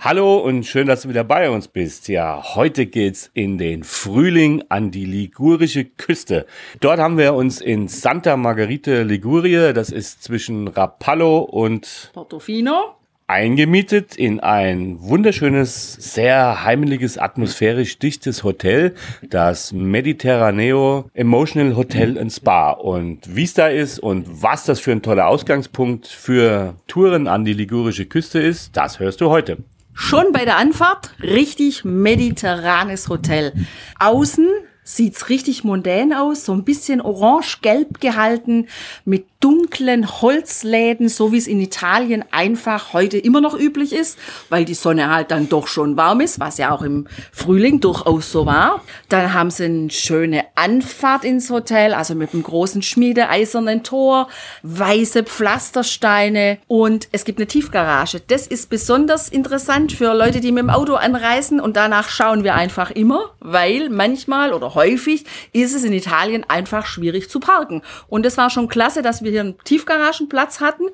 Hallo und schön, dass du wieder bei uns bist. Ja, heute geht's in den Frühling an die ligurische Küste. Dort haben wir uns in Santa Margherita Ligurie, das ist zwischen Rapallo und Portofino eingemietet in ein wunderschönes, sehr heimeliges, atmosphärisch dichtes Hotel, das Mediterraneo Emotional Hotel and Spa. Und wie es da ist und was das für ein toller Ausgangspunkt für Touren an die ligurische Küste ist, das hörst du heute. Schon bei der Anfahrt richtig mediterranes Hotel. Außen sieht's richtig mondän aus, so ein bisschen orange-gelb gehalten, mit dunklen Holzläden, so wie es in Italien einfach heute immer noch üblich ist, weil die Sonne halt dann doch schon warm ist, was ja auch im Frühling durchaus so war. Dann haben sie eine schöne Anfahrt ins Hotel, also mit einem großen schmiedeeisernen Tor, weiße Pflastersteine und es gibt eine Tiefgarage. Das ist besonders interessant für Leute, die mit dem Auto anreisen und danach schauen wir einfach immer, weil manchmal oder häufig ist es in Italien einfach schwierig zu parken. Und es war schon klasse, dass wir hier einen Tiefgaragenplatz hatten.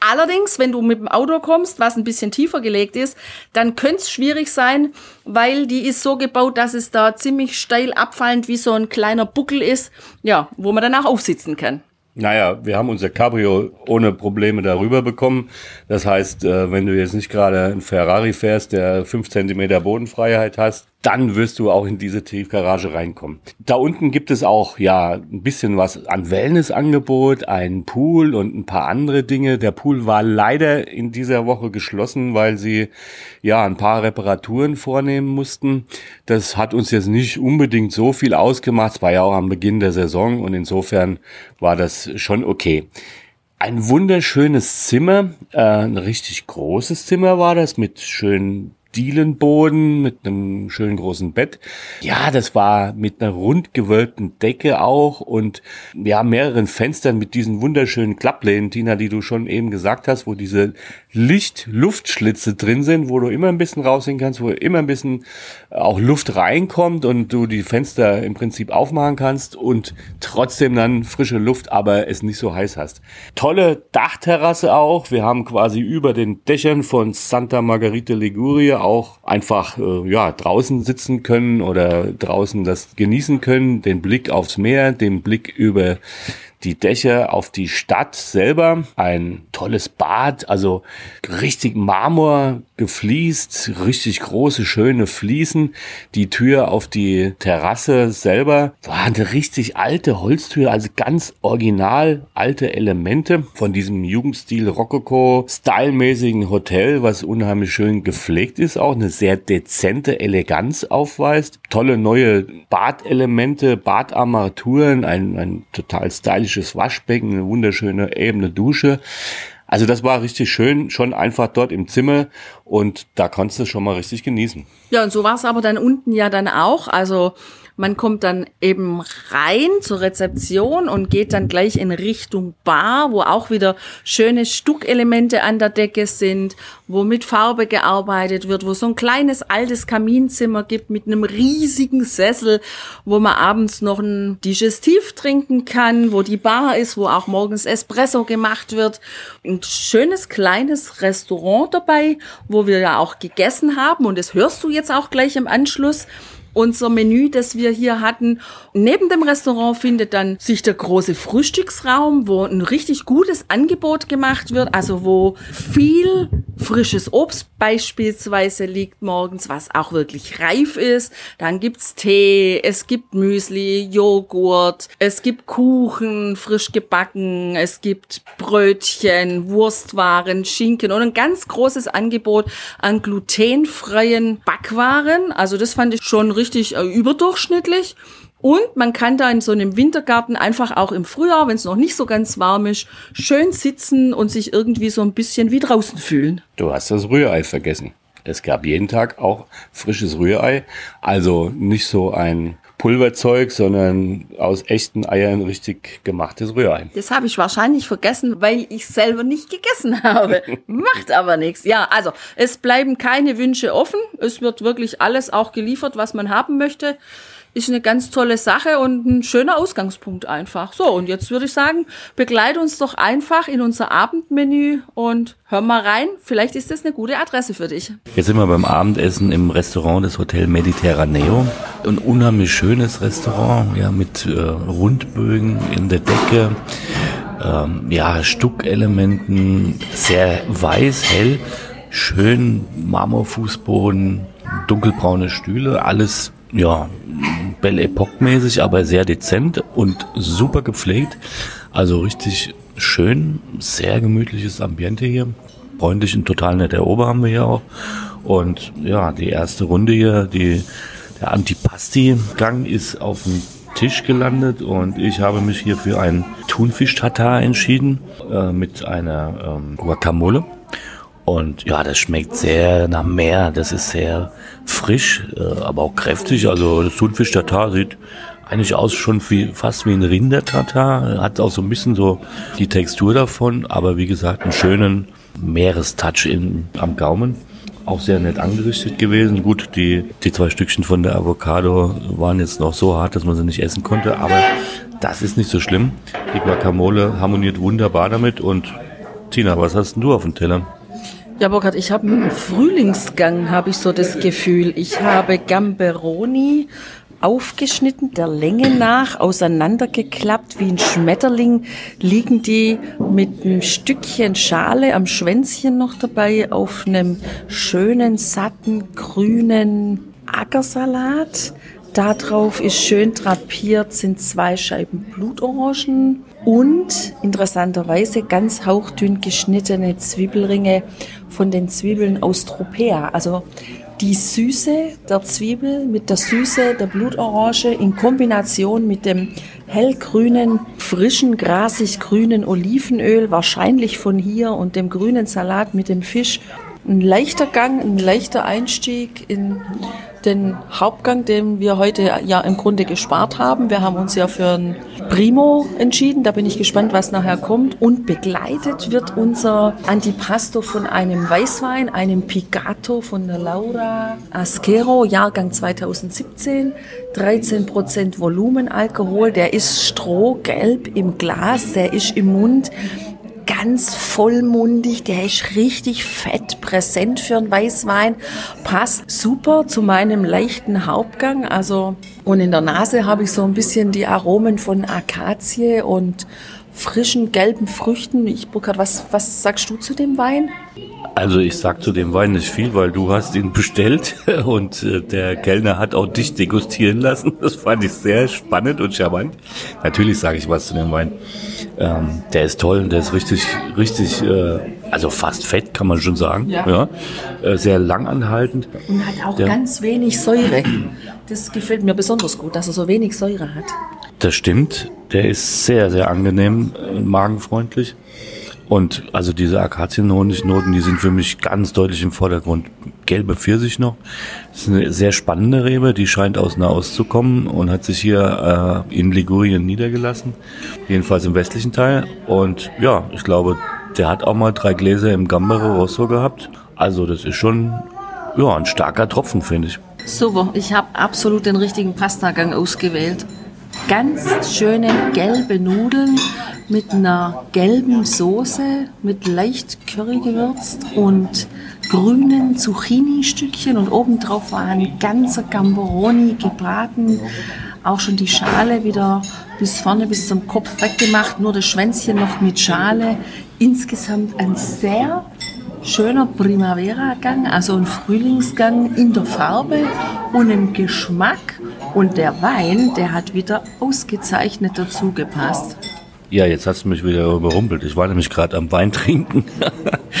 Allerdings, wenn du mit dem Auto kommst, was ein bisschen tiefer gelegt ist, dann könnte es schwierig sein, weil die ist so gebaut, dass es da ziemlich steil abfallend wie so ein kleiner Buckel ist, ja, wo man danach aufsitzen kann. Naja, wir haben unser Cabrio ohne Probleme darüber bekommen. Das heißt, äh, wenn du jetzt nicht gerade ein Ferrari fährst, der fünf Zentimeter Bodenfreiheit hast, dann wirst du auch in diese Tiefgarage reinkommen. Da unten gibt es auch ja ein bisschen was an Wellnessangebot, einen Pool und ein paar andere Dinge. Der Pool war leider in dieser Woche geschlossen, weil sie ja ein paar Reparaturen vornehmen mussten. Das hat uns jetzt nicht unbedingt so viel ausgemacht. Es war ja auch am Beginn der Saison und insofern war das schon okay. Ein wunderschönes Zimmer, äh, ein richtig großes Zimmer war das mit schönen Dielenboden mit einem schönen großen Bett. Ja, das war mit einer rund gewölbten Decke auch und ja, mehreren Fenstern mit diesen wunderschönen Klapplehnen, Tina, die du schon eben gesagt hast, wo diese Licht-Luftschlitze drin sind, wo du immer ein bisschen raussehen kannst, wo immer ein bisschen auch Luft reinkommt und du die Fenster im Prinzip aufmachen kannst und trotzdem dann frische Luft, aber es nicht so heiß hast. Tolle Dachterrasse auch. Wir haben quasi über den Dächern von Santa Margherita Liguria auch einfach äh, ja draußen sitzen können oder draußen das genießen können, den Blick aufs Meer, den Blick über die Dächer auf die Stadt selber. Ein tolles Bad, also richtig Marmor gefliest, richtig große, schöne Fliesen. Die Tür auf die Terrasse selber war eine richtig alte Holztür, also ganz original alte Elemente von diesem Jugendstil Rokoko, stylmäßigen Hotel, was unheimlich schön gepflegt ist, auch eine sehr dezente Eleganz aufweist. Tolle neue Badelemente, Badarmaturen, ein, ein total stylisches Waschbecken, eine wunderschöne ebene Dusche. Also das war richtig schön, schon einfach dort im Zimmer und da konntest du schon mal richtig genießen. Ja, und so war es aber dann unten ja dann auch. Also man kommt dann eben rein zur Rezeption und geht dann gleich in Richtung Bar, wo auch wieder schöne Stuckelemente an der Decke sind, wo mit Farbe gearbeitet wird, wo so ein kleines altes Kaminzimmer gibt mit einem riesigen Sessel, wo man abends noch ein Digestiv trinken kann, wo die Bar ist, wo auch morgens Espresso gemacht wird. Ein schönes kleines Restaurant dabei, wo wir ja auch gegessen haben und das hörst du jetzt auch gleich im Anschluss unser Menü, das wir hier hatten. Neben dem Restaurant findet dann sich der große Frühstücksraum, wo ein richtig gutes Angebot gemacht wird, also wo viel frisches Obst beispielsweise liegt morgens, was auch wirklich reif ist. Dann gibt's Tee, es gibt Müsli, Joghurt, es gibt Kuchen, frisch gebacken, es gibt Brötchen, Wurstwaren, Schinken und ein ganz großes Angebot an glutenfreien Backwaren. Also das fand ich schon richtig äh, überdurchschnittlich. Und man kann da in so einem Wintergarten einfach auch im Frühjahr, wenn es noch nicht so ganz warm ist, schön sitzen und sich irgendwie so ein bisschen wie draußen fühlen. Du hast das Rührei vergessen. Es gab jeden Tag auch frisches Rührei. Also nicht so ein Pulverzeug, sondern aus echten Eiern richtig gemachtes Rührei. Das habe ich wahrscheinlich vergessen, weil ich selber nicht gegessen habe. Macht aber nichts. Ja, also es bleiben keine Wünsche offen. Es wird wirklich alles auch geliefert, was man haben möchte ist eine ganz tolle Sache und ein schöner Ausgangspunkt einfach. So, und jetzt würde ich sagen, begleite uns doch einfach in unser Abendmenü und hör mal rein. Vielleicht ist das eine gute Adresse für dich. Jetzt sind wir beim Abendessen im Restaurant des Hotel Mediterraneo. Ein unheimlich schönes Restaurant, ja, mit äh, Rundbögen in der Decke. Ähm, ja, Stuckelementen, sehr weiß, hell, schön Marmorfußboden, dunkelbraune Stühle, alles ja, Belle Epoque-mäßig, aber sehr dezent und super gepflegt. Also richtig schön, sehr gemütliches Ambiente hier. Freundlich und total netter Ober haben wir hier auch. Und ja, die erste Runde hier, die, der Antipasti-Gang ist auf dem Tisch gelandet und ich habe mich hier für ein Thunfisch-Tatar entschieden äh, mit einer ähm, Guacamole. Und ja, das schmeckt sehr nach Meer. Das ist sehr frisch, äh, aber auch kräftig. Also das Thunfisch-Tatar sieht eigentlich aus schon wie, fast wie ein Rinder-Tatar. Hat auch so ein bisschen so die Textur davon, aber wie gesagt, einen schönen Meerestouch in, am Gaumen. Auch sehr nett angerichtet gewesen. Gut, die, die zwei Stückchen von der Avocado waren jetzt noch so hart, dass man sie nicht essen konnte, aber das ist nicht so schlimm. Die Guacamole harmoniert wunderbar damit und Tina, was hast denn du auf dem Teller? Ja, Burkhard, ich habe einen Frühlingsgang, habe ich so das Gefühl. Ich habe Gamberoni aufgeschnitten, der Länge nach, auseinandergeklappt wie ein Schmetterling, liegen die mit einem Stückchen Schale am Schwänzchen noch dabei auf einem schönen, satten, grünen Ackersalat. Da drauf ist schön drapiert, sind zwei Scheiben Blutorangen und interessanterweise ganz hauchdünn geschnittene Zwiebelringe von den Zwiebeln aus Tropea. Also die Süße der Zwiebel mit der Süße der Blutorange in Kombination mit dem hellgrünen, frischen, grasig grünen Olivenöl, wahrscheinlich von hier, und dem grünen Salat mit dem Fisch. Ein leichter Gang, ein leichter Einstieg in den Hauptgang, den wir heute ja im Grunde gespart haben. Wir haben uns ja für ein Primo entschieden. Da bin ich gespannt, was nachher kommt. Und begleitet wird unser Antipasto von einem Weißwein, einem Pigato von der Laura Asquero, Jahrgang 2017. 13 Prozent Volumenalkohol. Der ist strohgelb im Glas, der ist im Mund ganz vollmundig, der ist richtig fett, präsent für einen Weißwein, passt super zu meinem leichten Hauptgang. Also und in der Nase habe ich so ein bisschen die Aromen von Akazie und frischen gelben Früchten. Ich Burkhard, was was sagst du zu dem Wein? Also ich sag zu dem Wein nicht viel, weil du hast ihn bestellt und äh, der Kellner hat auch dich degustieren lassen. Das fand ich sehr spannend und charmant. Natürlich sage ich was zu dem Wein. Ähm, der ist toll, der ist richtig, richtig, äh, also fast fett, kann man schon sagen. Ja. ja. Äh, sehr langanhaltend. Und hat auch der, ganz wenig Säure. Das gefällt mir besonders gut, dass er so wenig Säure hat. Das stimmt. Der ist sehr, sehr angenehm, äh, magenfreundlich. Und also diese Akazienhonignoten, die sind für mich ganz deutlich im Vordergrund. Gelbe Pfirsich noch. Das ist eine sehr spannende Rebe, die scheint aus Nahost zu kommen und hat sich hier äh, in Ligurien niedergelassen. Jedenfalls im westlichen Teil. Und ja, ich glaube, der hat auch mal drei Gläser im Gambero Rosso gehabt. Also das ist schon ja, ein starker Tropfen, finde ich. Super, ich habe absolut den richtigen Pastagang ausgewählt. Ganz schöne gelbe Nudeln mit einer gelben Soße mit leicht Curry gewürzt und grünen Zucchini-Stückchen und obendrauf war ein ganzer Gamboroni gebraten. Auch schon die Schale wieder bis vorne bis zum Kopf weggemacht, nur das Schwänzchen noch mit Schale. Insgesamt ein sehr schöner Primavera-Gang, also ein Frühlingsgang in der Farbe und im Geschmack. Und der Wein, der hat wieder ausgezeichnet dazu gepasst. Ja, jetzt hast du mich wieder überrumpelt. Ich war nämlich gerade am Wein trinken.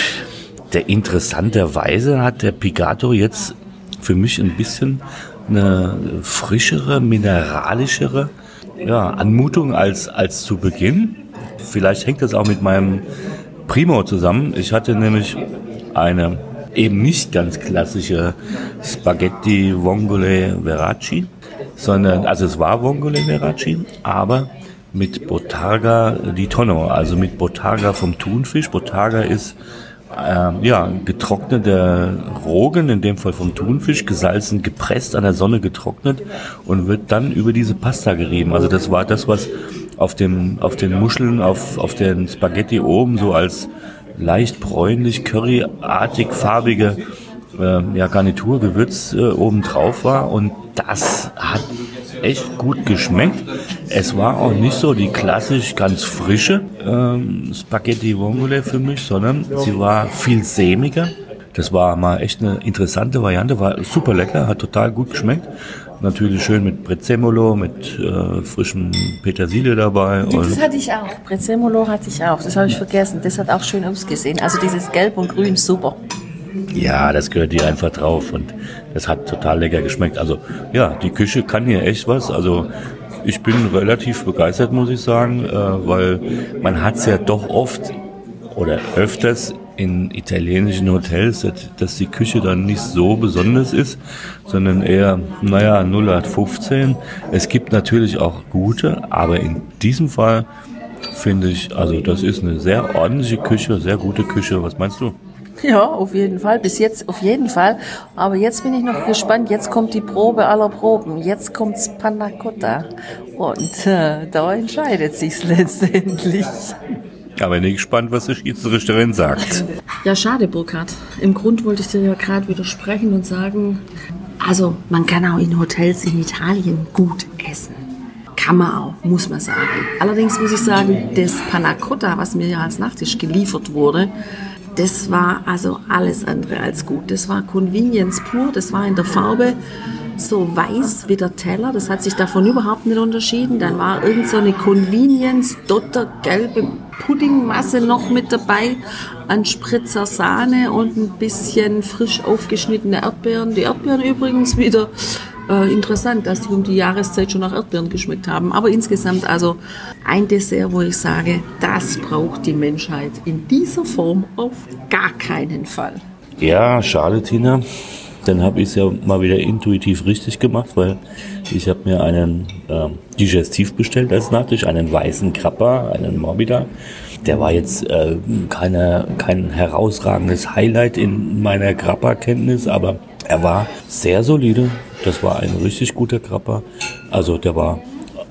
der interessanterweise hat der Pigato jetzt für mich ein bisschen eine frischere, mineralischere ja, Anmutung als, als zu Beginn. Vielleicht hängt das auch mit meinem Primo zusammen. Ich hatte nämlich eine eben nicht ganz klassische Spaghetti Vongole Veraci, sondern, also es war Vongole Veraci, aber mit Botarga di Tonno, also mit Botarga vom Thunfisch. Botarga ist ähm, ja, getrockneter Rogen, in dem Fall vom Thunfisch, gesalzen, gepresst, an der Sonne getrocknet und wird dann über diese Pasta gerieben. Also das war das, was auf, dem, auf den Muscheln, auf, auf den Spaghetti oben so als leicht bräunlich, curryartig farbige äh, ja, Garnitur, Gewürz äh, oben drauf war und das hat echt gut geschmeckt. Es war auch nicht so die klassisch ganz frische ähm, Spaghetti Vongole für mich, sondern sie war viel sämiger. Das war mal echt eine interessante Variante, war super lecker, hat total gut geschmeckt. Natürlich schön mit Prezzemolo, mit äh, frischem Petersilie dabei. Das hatte ich auch. Prezzemolo hatte ich auch. Das habe ich vergessen. Das hat auch schön ausgesehen. Also dieses Gelb und Grün, super. Ja, das gehört hier einfach drauf und das hat total lecker geschmeckt. Also ja, die Küche kann hier echt was. Also ich bin relativ begeistert, muss ich sagen, äh, weil man hat es ja doch oft oder öfters in italienischen Hotels, dass die Küche dann nicht so besonders ist, sondern eher, naja, 0815. Es gibt natürlich auch gute, aber in diesem Fall finde ich, also das ist eine sehr ordentliche Küche, sehr gute Küche. Was meinst du? Ja, auf jeden Fall. Bis jetzt auf jeden Fall. Aber jetzt bin ich noch gespannt. Jetzt kommt die Probe aller Proben. Jetzt kommt's Panna Cotta. Und äh, da entscheidet sich's letztendlich. Aber nicht gespannt, was die Schiedsrichterin sagt. Ja, schade, Burkhard. Im Grund wollte ich dir ja gerade widersprechen und sagen, also man kann auch in Hotels in Italien gut essen. Kann man auch, muss man sagen. Allerdings muss ich sagen, das Panna Cotta, was mir ja als Nachtisch geliefert wurde, das war also alles andere als gut. Das war Convenience pur, das war in der Farbe so weiß wie der Teller, das hat sich davon überhaupt nicht unterschieden. Dann war irgend so eine Convenience, dottergelbe Puddingmasse noch mit dabei, ein Spritzer Sahne und ein bisschen frisch aufgeschnittene Erdbeeren. Die Erdbeeren übrigens wieder äh, interessant, dass die um die Jahreszeit schon nach Erdbeeren geschmeckt haben. Aber insgesamt also ein Dessert, wo ich sage, das braucht die Menschheit in dieser Form auf gar keinen Fall. Ja, schade, Tina. Dann habe ich es ja mal wieder intuitiv richtig gemacht, weil ich habe mir einen äh, Digestiv bestellt als Nachtisch, einen weißen Krapper, einen Morbida. Der war jetzt äh, keine, kein herausragendes Highlight in meiner Krapper-Kenntnis, aber er war sehr solide, das war ein richtig guter Krapper. Also der war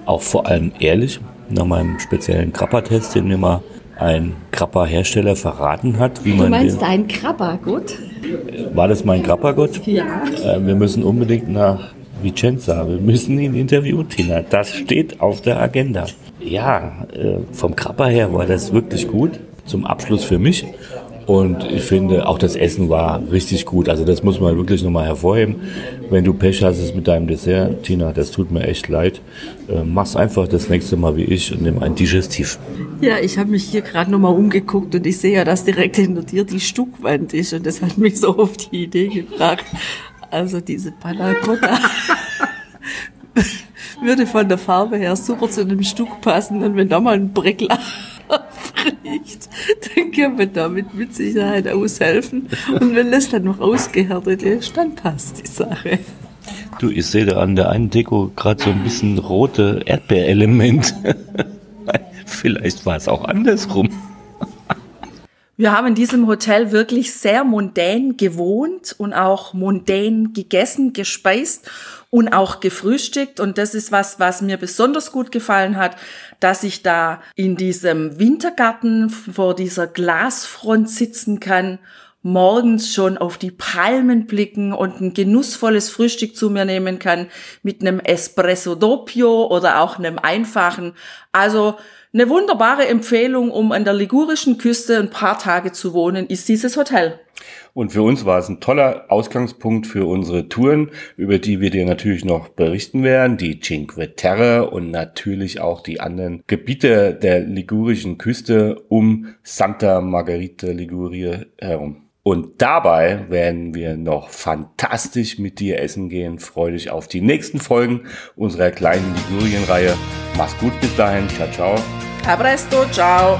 auch vor allem ehrlich. Nach meinem speziellen Krapper-Test, den mir mal ein Krapper-Hersteller verraten hat, wie du man. Meinst einen Krapper, gut? War das mein Krappergott? Ja. Äh, wir müssen unbedingt nach Vicenza. Wir müssen ihn interviewen, Tina. Das steht auf der Agenda. Ja, äh, vom Krapper her war das wirklich gut. Zum Abschluss für mich. Und ich finde, auch das Essen war richtig gut. Also das muss man wirklich nochmal hervorheben. Wenn du Pech hast es mit deinem Dessert, Tina, das tut mir echt leid. Äh, mach's einfach das nächste Mal wie ich und nimm ein Digestiv. Ja, ich habe mich hier gerade nochmal umgeguckt und ich sehe ja, dass direkt hinter dir die Stuckwand ist. Und das hat mich so auf die Idee gebracht. Also diese Panna Cotta würde von der Farbe her super zu einem Stuck passen. Und wenn da mal ein Breckel riecht, dann können wir damit mit Sicherheit aushelfen. Und wenn das dann noch ausgehärtet ist, dann passt die Sache. Du, ich sehe da an der einen Deko gerade so ein bisschen rote Erdbeerelement. Vielleicht war es auch andersrum. Wir haben in diesem Hotel wirklich sehr mondän gewohnt und auch mondän gegessen, gespeist und auch gefrühstückt. Und das ist was, was mir besonders gut gefallen hat, dass ich da in diesem Wintergarten vor dieser Glasfront sitzen kann, morgens schon auf die Palmen blicken und ein genussvolles Frühstück zu mir nehmen kann mit einem Espresso doppio oder auch einem einfachen. Also eine wunderbare Empfehlung, um an der ligurischen Küste ein paar Tage zu wohnen, ist dieses Hotel. Und für uns war es ein toller Ausgangspunkt für unsere Touren, über die wir dir natürlich noch berichten werden, die Cinque Terre und natürlich auch die anderen Gebiete der ligurischen Küste um Santa Margherita Ligurie herum. Und dabei werden wir noch fantastisch mit dir essen gehen. Freu dich auf die nächsten Folgen unserer kleinen Ligurien-Reihe. Mach's gut bis dahin. Ciao, ciao. A presto, ciao.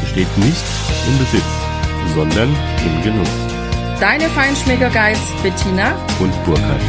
besteht nicht im Besitz, sondern im Genuss. deine Feinschmecker-Guides Bettina Und Burkhard.